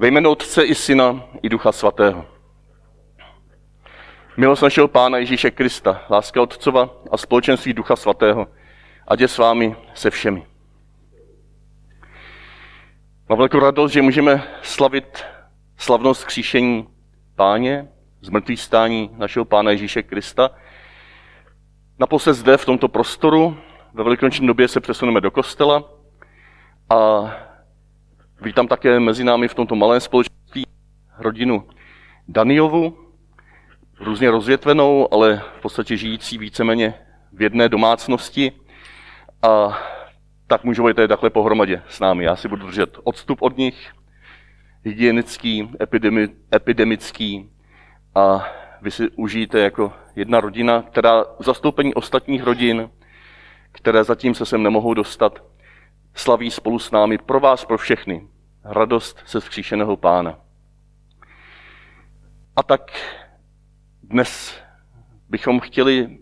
Ve jménu Otce i Syna i Ducha Svatého. Milost našeho Pána Ježíše Krista, láska Otcova a společenství Ducha Svatého, ať je s vámi se všemi. Mám velkou radost, že můžeme slavit slavnost kříšení Páně, zmrtvý stání našeho Pána Ježíše Krista. Naposled zde v tomto prostoru, ve velikonoční době se přesuneme do kostela a vítám také mezi námi v tomto malém společenství rodinu Daniovu, různě rozvětvenou, ale v podstatě žijící víceméně v jedné domácnosti. A tak můžou být takhle pohromadě s námi. Já si budu držet odstup od nich, hygienický, epidemi, epidemický. A vy si užijete jako jedna rodina, která v zastoupení ostatních rodin, které zatím se sem nemohou dostat, slaví spolu s námi pro vás, pro všechny, radost se vzkříšeného pána. A tak dnes bychom chtěli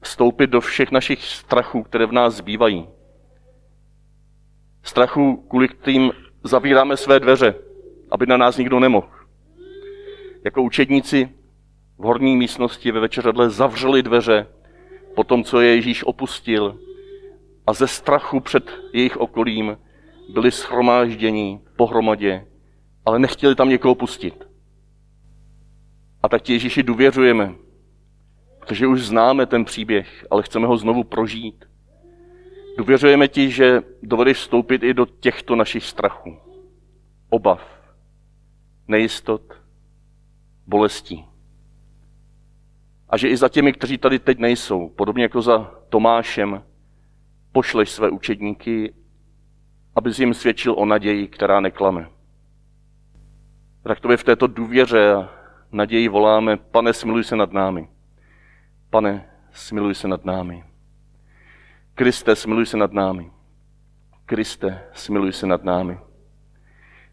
vstoupit do všech našich strachů, které v nás zbývají. Strachu, kvůli kterým zavíráme své dveře, aby na nás nikdo nemohl. Jako učedníci v horní místnosti ve večeřadle zavřeli dveře po tom, co je Ježíš opustil a ze strachu před jejich okolím byli schromáždění pohromadě, ale nechtěli tam někoho pustit. A tak ti Ježíši důvěřujeme, protože už známe ten příběh, ale chceme ho znovu prožít. Důvěřujeme ti, že dovedeš vstoupit i do těchto našich strachů, obav, nejistot, bolestí. A že i za těmi, kteří tady teď nejsou, podobně jako za Tomášem, pošleš své učedníky, aby jim svědčil o naději, která neklame. Tak tobě v této důvěře a naději voláme, pane, smiluj se nad námi. Pane, smiluj se nad námi. Kriste, smiluj se nad námi. Kriste, smiluj se nad námi.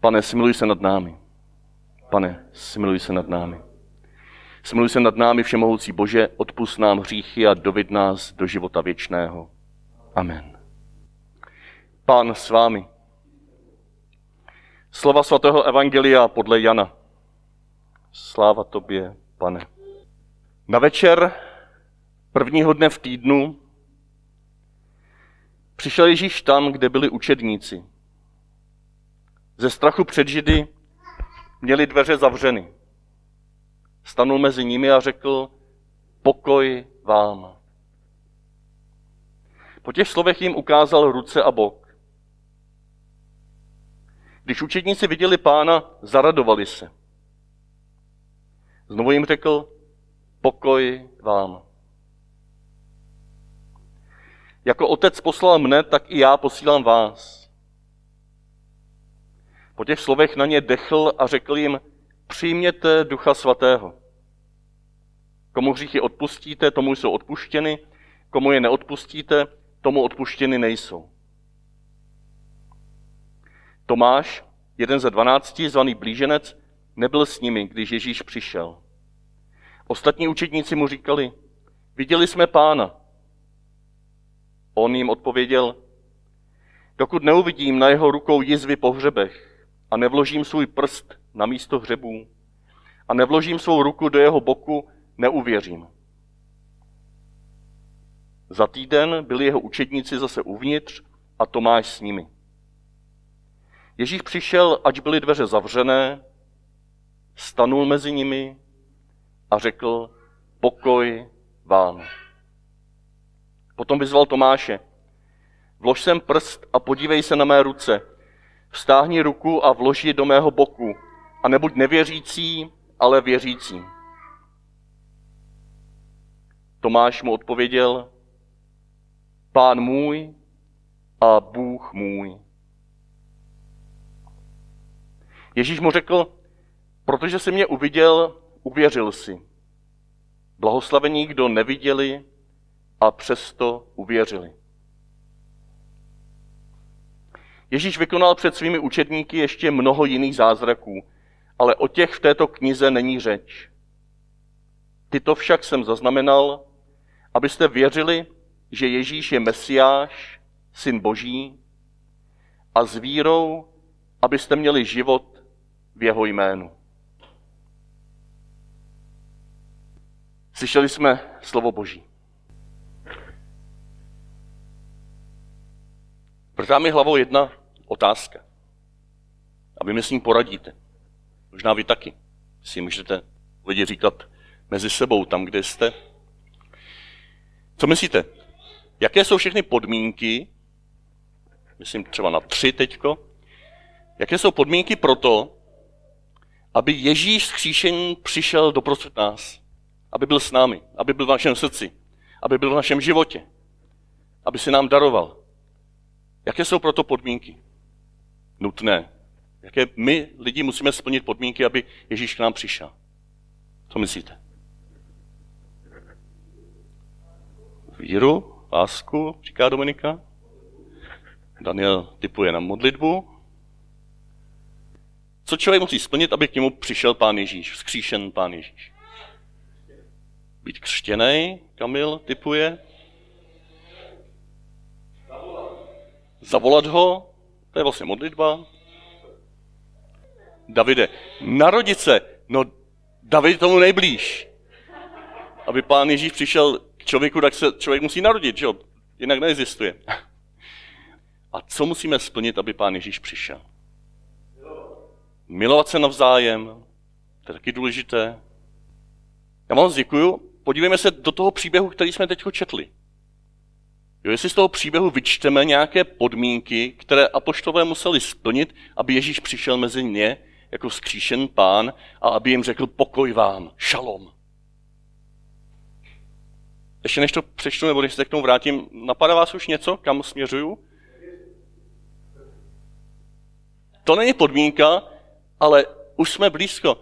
Pane, smiluj se nad námi. Pane, smiluj se nad námi. Smiluj se nad námi, všemohoucí Bože, odpust nám hříchy a dovid nás do života věčného. Amen. Pán s vámi. Slova svatého Evangelia podle Jana. Sláva tobě, pane. Na večer prvního dne v týdnu přišel Ježíš tam, kde byli učedníci. Ze strachu před Židy měli dveře zavřeny. Stanul mezi nimi a řekl, pokoj vám. Po těch slovech jim ukázal ruce a bok. Když učedníci viděli pána, zaradovali se. Znovu jim řekl, pokoj vám. Jako otec poslal mne, tak i já posílám vás. Po těch slovech na ně dechl a řekl jim, přijměte ducha svatého. Komu hříchy odpustíte, tomu jsou odpuštěny, komu je neodpustíte, tomu odpuštěny nejsou. Tomáš, jeden ze dvanácti, zvaný blíženec, nebyl s nimi, když Ježíš přišel. Ostatní učedníci mu říkali, viděli jsme pána. On jim odpověděl, dokud neuvidím na jeho rukou jizvy po hřebech a nevložím svůj prst na místo hřebů a nevložím svou ruku do jeho boku, neuvěřím. Za týden byli jeho učedníci zase uvnitř a Tomáš s nimi. Ježíš přišel, ať byly dveře zavřené, stanul mezi nimi a řekl, pokoj vám. Potom vyzval Tomáše, vlož sem prst a podívej se na mé ruce, vstáhni ruku a vlož ji do mého boku a nebuď nevěřící, ale věřící. Tomáš mu odpověděl, pán můj a Bůh můj. Ježíš mu řekl, protože jsi mě uviděl, uvěřil si. Blahoslavení, kdo neviděli a přesto uvěřili. Ježíš vykonal před svými učedníky ještě mnoho jiných zázraků, ale o těch v této knize není řeč. Tyto však jsem zaznamenal, abyste věřili, že Ježíš je Mesiáš, syn Boží, a s vírou abyste měli život v jeho jménu. Slyšeli jsme slovo Boží. Vrtá mi hlavou jedna otázka. A vy mi s ním poradíte. Možná vy taky. Si můžete lidi říkat mezi sebou, tam, kde jste. Co myslíte? Jaké jsou všechny podmínky, myslím třeba na tři teďko, jaké jsou podmínky pro to, aby Ježíš skříšení přišel doprostřed nás, aby byl s námi, aby byl v našem srdci, aby byl v našem životě, aby si nám daroval. Jaké jsou proto podmínky? Nutné. Jaké my lidi musíme splnit podmínky, aby Ježíš k nám přišel? Co myslíte? Víru, lásku, říká Dominika. Daniel typuje na modlitbu. Co člověk musí splnit, aby k němu přišel pán Ježíš, vzkříšen pán Ježíš? Být křtěný, Kamil typuje. Zavolat ho, to je vlastně modlitba. Davide, narodit se, no David tomu nejblíž. Aby pán Ježíš přišel člověku, tak se člověk musí narodit, že jo? Jinak neexistuje. A co musíme splnit, aby pán Ježíš přišel? Milovat se navzájem, to je taky důležité. Já vám děkuju. Podívejme se do toho příběhu, který jsme teď četli. Jo, jestli z toho příběhu vyčteme nějaké podmínky, které apoštové museli splnit, aby Ježíš přišel mezi ně jako skříšen pán a aby jim řekl pokoj vám, šalom. Ještě než to přečtu, nebo než se k tomu vrátím, napadá vás už něco, kam směřuju? To není podmínka, ale už jsme blízko.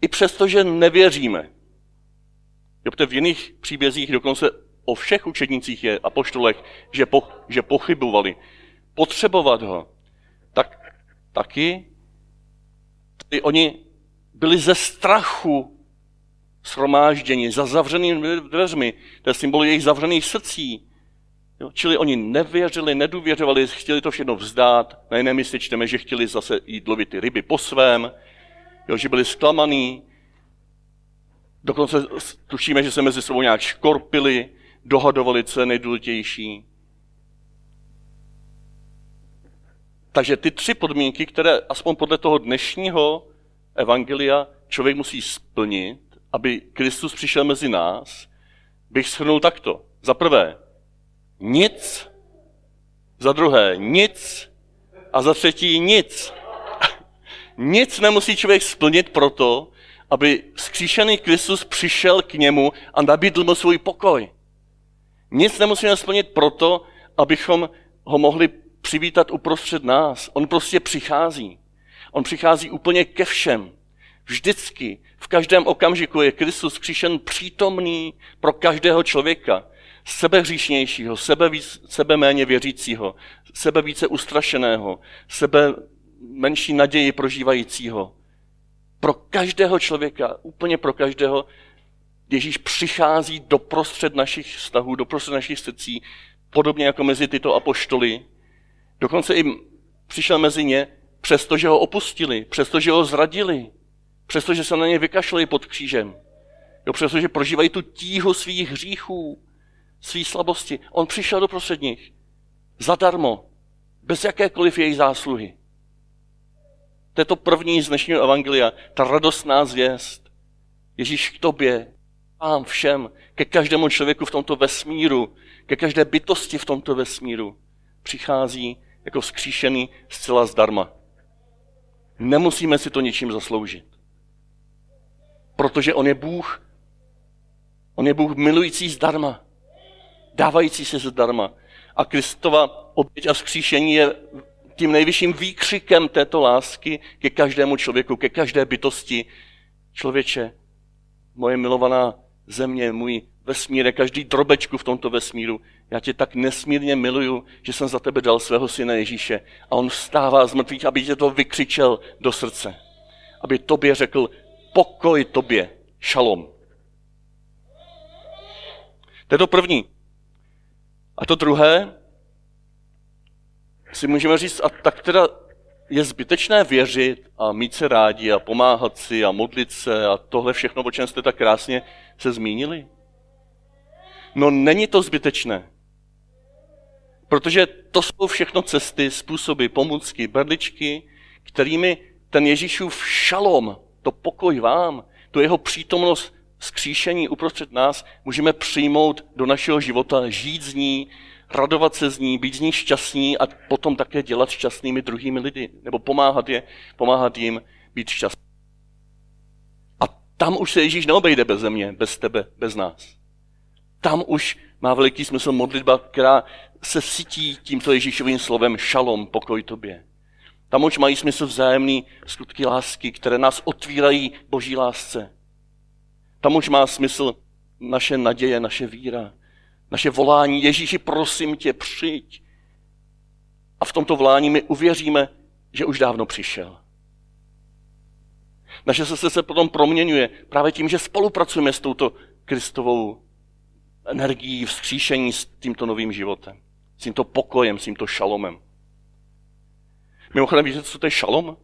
I přesto, že nevěříme. Jo, v jiných příbězích dokonce o všech učednících je apoštolech, že, po, že pochybovali. Potřebovat ho. Tak taky i oni byli ze strachu shromážděni, za zavřenými dveřmi. To je symbol jejich zavřených srdcí. Jo, čili oni nevěřili, nedůvěřovali, chtěli to všechno vzdát. Na jiném místě čteme, že chtěli zase jít lovit ty ryby po svém, jo, že byli zklamaný. Dokonce tušíme, že se mezi sebou nějak škorpili, dohadovali, co je nejdůležitější. Takže ty tři podmínky, které aspoň podle toho dnešního evangelia člověk musí splnit, aby Kristus přišel mezi nás, bych shrnul takto. Za prvé, nic, za druhé, nic a za třetí, nic. nic nemusí člověk splnit proto, aby skříšený Kristus přišel k němu a nabídl mu svůj pokoj. Nic nemusíme splnit proto, abychom ho mohli přivítat uprostřed nás. On prostě přichází. On přichází úplně ke všem. Vždycky, v každém okamžiku je Kristus kříšen přítomný pro každého člověka. Sebe hříšnějšího, sebe, sebe méně věřícího, sebe více ustrašeného, sebe menší naději prožívajícího. Pro každého člověka, úplně pro každého, Ježíš přichází do prostřed našich vztahů, do prostřed našich srdcí, podobně jako mezi tyto apoštoly. Dokonce i přišel mezi ně, přestože ho opustili, přestože ho zradili, přestože se na ně vykašlili pod křížem, jo, přestože prožívají tu tíhu svých hříchů, svých slabosti. On přišel do prostřed nich zadarmo, bez jakékoliv její zásluhy. To je to první z dnešního evangelia, ta radostná zvěst. Ježíš k tobě, vám všem, ke každému člověku v tomto vesmíru, ke každé bytosti v tomto vesmíru přichází jako vzkříšený zcela zdarma. Nemusíme si to ničím zasloužit. Protože on je Bůh. On je Bůh milující zdarma. Dávající se zdarma. A Kristova oběť a vzkříšení je tím nejvyšším výkřikem této lásky ke každému člověku, ke každé bytosti. Člověče, moje milovaná země, můj vesmír, každý drobečku v tomto vesmíru. Já tě tak nesmírně miluju, že jsem za tebe dal svého syna Ježíše. A on vstává z mrtvých, aby tě to vykřičel do srdce. Aby tobě řekl, pokoj tobě, šalom. To je to první. A to druhé, si můžeme říct, a tak teda je zbytečné věřit a mít se rádi a pomáhat si a modlit se a tohle všechno, o čem jste tak krásně se zmínili? No není to zbytečné. Protože to jsou všechno cesty, způsoby, pomůcky, berličky, kterými ten Ježíšův šalom, to pokoj vám, to jeho přítomnost skříšení uprostřed nás můžeme přijmout do našeho života, žít z ní, radovat se z ní, být z ní šťastní a potom také dělat šťastnými druhými lidi, nebo pomáhat, je, pomáhat jim být šťastný. A tam už se Ježíš neobejde bez země, bez tebe, bez nás. Tam už má veliký smysl modlitba, která se sytí tímto Ježíšovým slovem šalom, pokoj tobě. Tam už mají smysl vzájemný skutky lásky, které nás otvírají boží lásce. Tam už má smysl naše naděje, naše víra, naše volání. Ježíši, prosím tě, přijď. A v tomto volání my uvěříme, že už dávno přišel. Naše srdce se potom proměňuje právě tím, že spolupracujeme s touto Kristovou energií vzkříšení s tímto novým životem. S tímto pokojem, s tímto šalomem. Mimochodem, víte, co to je šalom?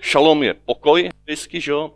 Šalom je pokoj, vždycky, že jo?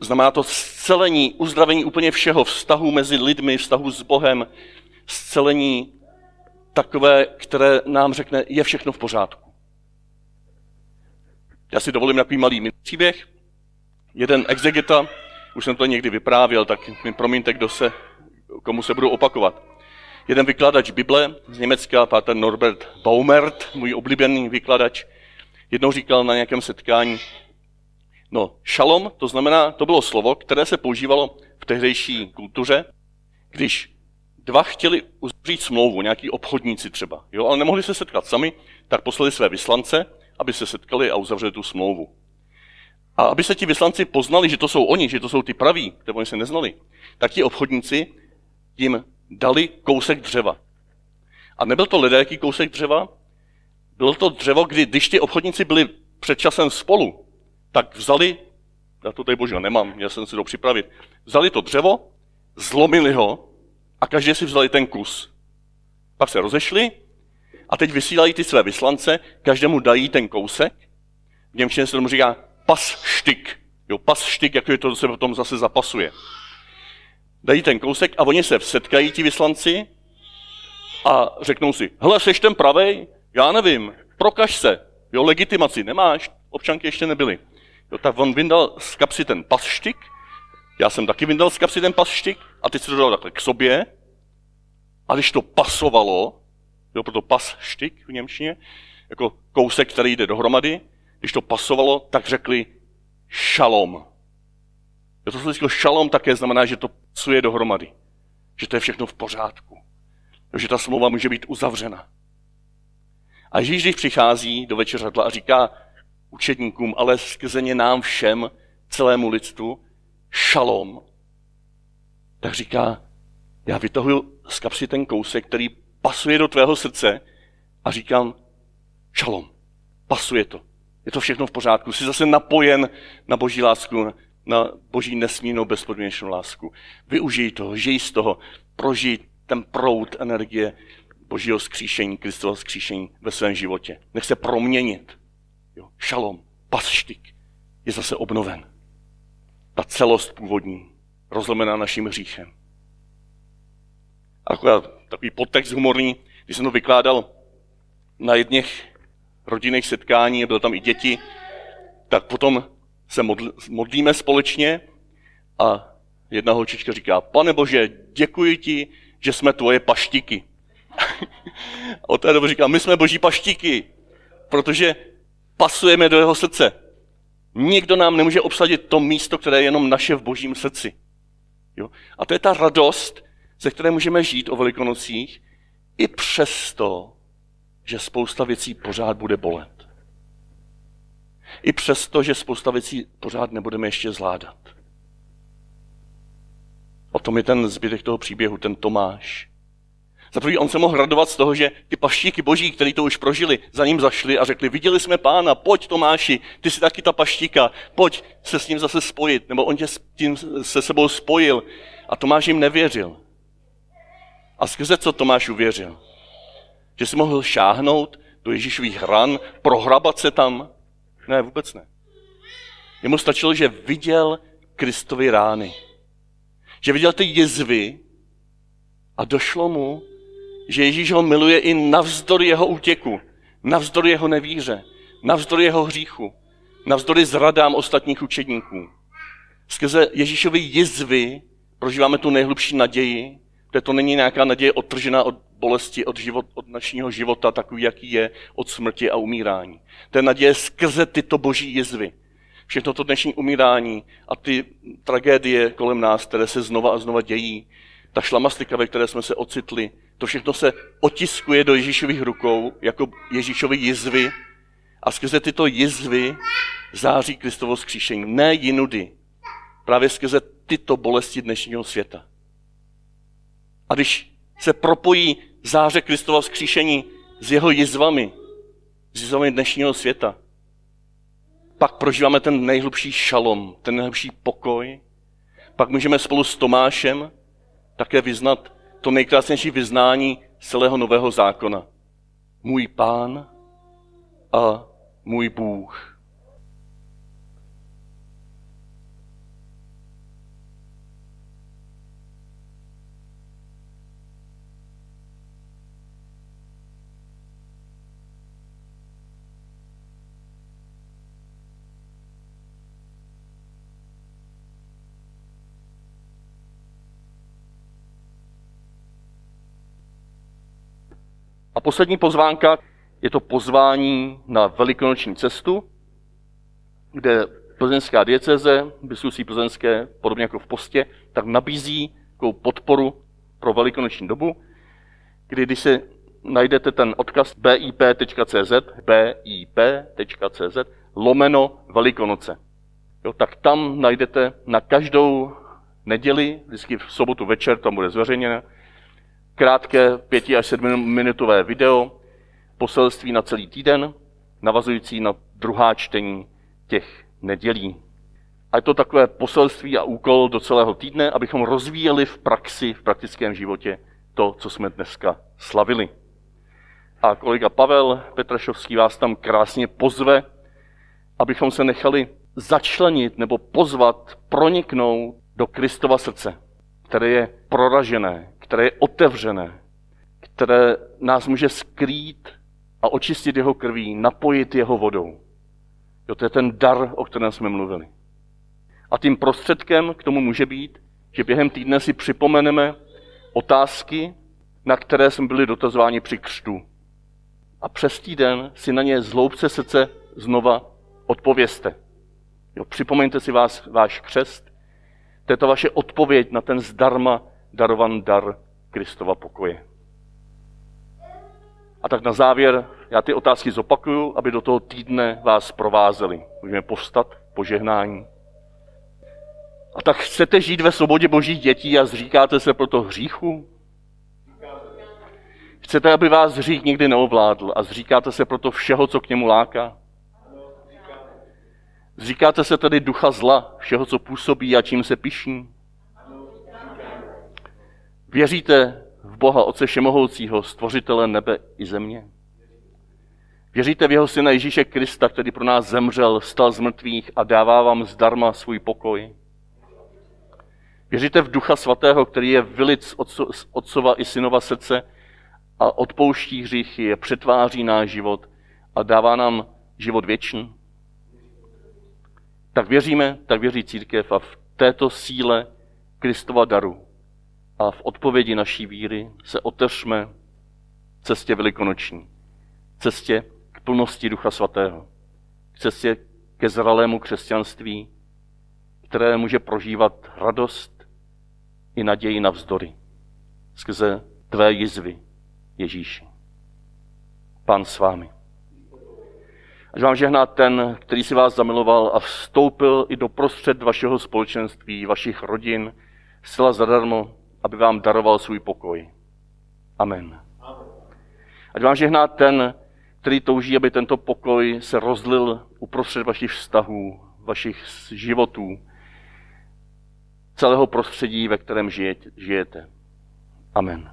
Znamená to zcelení, uzdravení úplně všeho, vztahu mezi lidmi, vztahu s Bohem, zcelení takové, které nám řekne, je všechno v pořádku. Já si dovolím takový malý příběh. Jeden exegeta, už jsem to někdy vyprávěl, tak mi promiňte, kdo se, komu se budu opakovat. Jeden vykladač Bible z Německa, páter Norbert Baumert, můj oblíbený vykladač, jednou říkal na nějakém setkání, no šalom, to znamená, to bylo slovo, které se používalo v tehdejší kultuře, když dva chtěli uzavřít smlouvu, nějaký obchodníci třeba, jo, ale nemohli se setkat sami, tak poslali své vyslance, aby se setkali a uzavřeli tu smlouvu. A aby se ti vyslanci poznali, že to jsou oni, že to jsou ty praví, které oni se neznali, tak ti obchodníci jim dali kousek dřeva. A nebyl to ledajaký kousek dřeva, bylo to dřevo, kdy když ti obchodníci byli před časem spolu, tak vzali, já to tady božího nemám, měl jsem si to připravit, vzali to dřevo, zlomili ho a každý si vzali ten kus. Pak se rozešli a teď vysílají ty své vyslance, každému dají ten kousek. V Němčině se tomu říká pas štyk. Jo, pas štyk, jako je to, se potom zase zapasuje dají ten kousek a oni se setkají, ti vyslanci, a řeknou si, hele, seš ten pravej? Já nevím, prokaž se. Jo, legitimaci nemáš, občanky ještě nebyly. Jo, tak on vyndal z kapsy ten pasštik, já jsem taky vyndal z kapsy ten pasštik a teď si to dal takhle k sobě. A když to pasovalo, jo, proto pasštik v Němčině, jako kousek, který jde dohromady, když to pasovalo, tak řekli šalom. To slovisko šalom také znamená, že to psuje dohromady. Že to je všechno v pořádku. Že ta smlouva může být uzavřena. A Ježíš, když přichází do večeřadla a říká učedníkům, ale skrze ně nám všem, celému lidstvu, šalom, tak říká, já vytahuju z kapsy ten kousek, který pasuje do tvého srdce a říkám, šalom, pasuje to. Je to všechno v pořádku. Jsi zase napojen na boží lásku, na boží nesmírnou bezpodmínečnou lásku. Využij toho, žij z toho, prožij ten proud energie božího skříšení, Kristova skříšení ve svém životě. Nech se proměnit. Jo. Šalom, pasštik je zase obnoven. Ta celost původní, rozlomená naším hříchem. A takový podtext humorný, když jsem to vykládal na jedných rodinných setkání, byl tam i děti, tak potom se modlíme společně a jedna holčička říká, pane Bože, děkuji ti, že jsme tvoje paštiky. od té doby říká, my jsme boží paštiky, protože pasujeme do jeho srdce. Nikdo nám nemůže obsadit to místo, které je jenom naše v božím srdci. Jo? A to je ta radost, ze které můžeme žít o velikonocích, i přesto, že spousta věcí pořád bude bolet. I přesto, že spousta věcí pořád nebudeme ještě zvládat. O tom je ten zbytek toho příběhu, ten Tomáš. Za prvý, on se mohl radovat z toho, že ty paštíky boží, který to už prožili, za ním zašli a řekli, viděli jsme pána, pojď Tomáši, ty jsi taky ta paštíka, pojď se s ním zase spojit. Nebo on tě s tím se sebou spojil a Tomáš jim nevěřil. A skrze co Tomáš uvěřil? Že si mohl šáhnout do Ježíšových ran, prohrabat se tam. Ne, vůbec ne. Jemu stačilo, že viděl Kristovy rány. Že viděl ty jizvy a došlo mu, že Ježíš ho miluje i navzdory jeho útěku, navzdory jeho nevíře, navzdory jeho hříchu, navzdory zradám ostatních učedníků. Skrze Ježíšovy jizvy prožíváme tu nejhlubší naději, že to není nějaká naděje odtržená od bolesti, od, život, od našeho života, takový, jaký je, od smrti a umírání. To je naděje skrze tyto boží jizvy. Všechno to dnešní umírání a ty tragédie kolem nás, které se znova a znova dějí, ta šlamastika, ve které jsme se ocitli, to všechno se otiskuje do Ježíšových rukou jako Ježíšovy jizvy a skrze tyto jizvy září Kristovo skříšení. Ne jinudy. Právě skrze tyto bolesti dnešního světa. A když se propojí záře Kristova vzkříšení s jeho jizvami, s jizvami dnešního světa, pak prožíváme ten nejhlubší šalom, ten nejhlubší pokoj, pak můžeme spolu s Tomášem také vyznat to nejkrásnější vyznání celého nového zákona. Můj pán a můj Bůh. A poslední pozvánka je to pozvání na velikonoční cestu, kde plzeňská dieceze, biskupství plzeňské, podobně jako v postě, tak nabízí takovou podporu pro velikonoční dobu, kdy když si najdete ten odkaz bip.cz, bip.cz, lomeno Velikonoce. Jo, tak tam najdete na každou neděli, vždycky v sobotu večer, tam bude zveřejněné, krátké pěti až sedmiminutové video, poselství na celý týden, navazující na druhá čtení těch nedělí. A je to takové poselství a úkol do celého týdne, abychom rozvíjeli v praxi, v praktickém životě to, co jsme dneska slavili. A kolega Pavel Petrašovský vás tam krásně pozve, abychom se nechali začlenit nebo pozvat, proniknout do Kristova srdce, které je proražené, které je otevřené, které nás může skrýt a očistit jeho krví, napojit jeho vodou. Jo, to je ten dar, o kterém jsme mluvili. A tím prostředkem k tomu může být, že během týdne si připomeneme otázky, na které jsme byli dotazováni při křtu. A přes týden si na ně zloubce srdce znova odpověste. Jo, připomeňte si vás, váš křest. To je to vaše odpověď na ten zdarma darovan dar Kristova pokoje. A tak na závěr já ty otázky zopakuju, aby do toho týdne vás provázely. Můžeme povstat požehnání. A tak chcete žít ve svobodě božích dětí a zříkáte se proto hříchu? Chcete, aby vás hřích nikdy neovládl a zříkáte se proto všeho, co k němu láká? Zříkáte se tedy ducha zla, všeho, co působí a čím se pišní? Věříte v Boha Otce Všemohoucího, stvořitele nebe i země? Věříte v jeho syna Ježíše Krista, který pro nás zemřel, stal z mrtvých a dává vám zdarma svůj pokoj? Věříte v Ducha Svatého, který je vylic z otcova i synova srdce a odpouští hříchy, je přetváří náš život a dává nám život věčný? Tak věříme, tak věří církev a v této síle Kristova daru a v odpovědi naší víry se otevřme cestě velikonoční, cestě k plnosti Ducha Svatého, k cestě ke zralému křesťanství, které může prožívat radost i naději na vzdory skrze tvé jizvy, Ježíši. Pán s vámi. Až vám žehná ten, který si vás zamiloval a vstoupil i do prostřed vašeho společenství, vašich rodin, zcela zadarmo, aby vám daroval svůj pokoj. Amen. Ať vám žehná ten, který touží, aby tento pokoj se rozlil uprostřed vašich vztahů, vašich životů, celého prostředí, ve kterém žijete. Amen.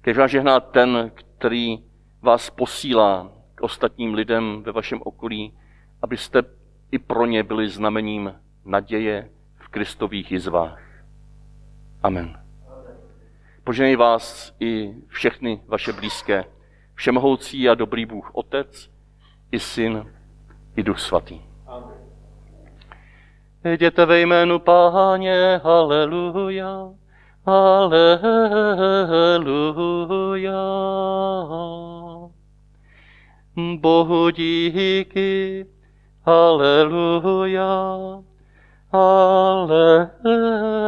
Kež vám žehná ten, který vás posílá k ostatním lidem ve vašem okolí, abyste i pro ně byli znamením naděje v Kristových jizvách. Amen. Poženej vás i všechny vaše blízké, všemohoucí a dobrý Bůh Otec, i Syn, i Duch Svatý. Amen. Jděte ve jménu Páně, haleluja, haleluja. Bohu díky, haleluja, haleluja.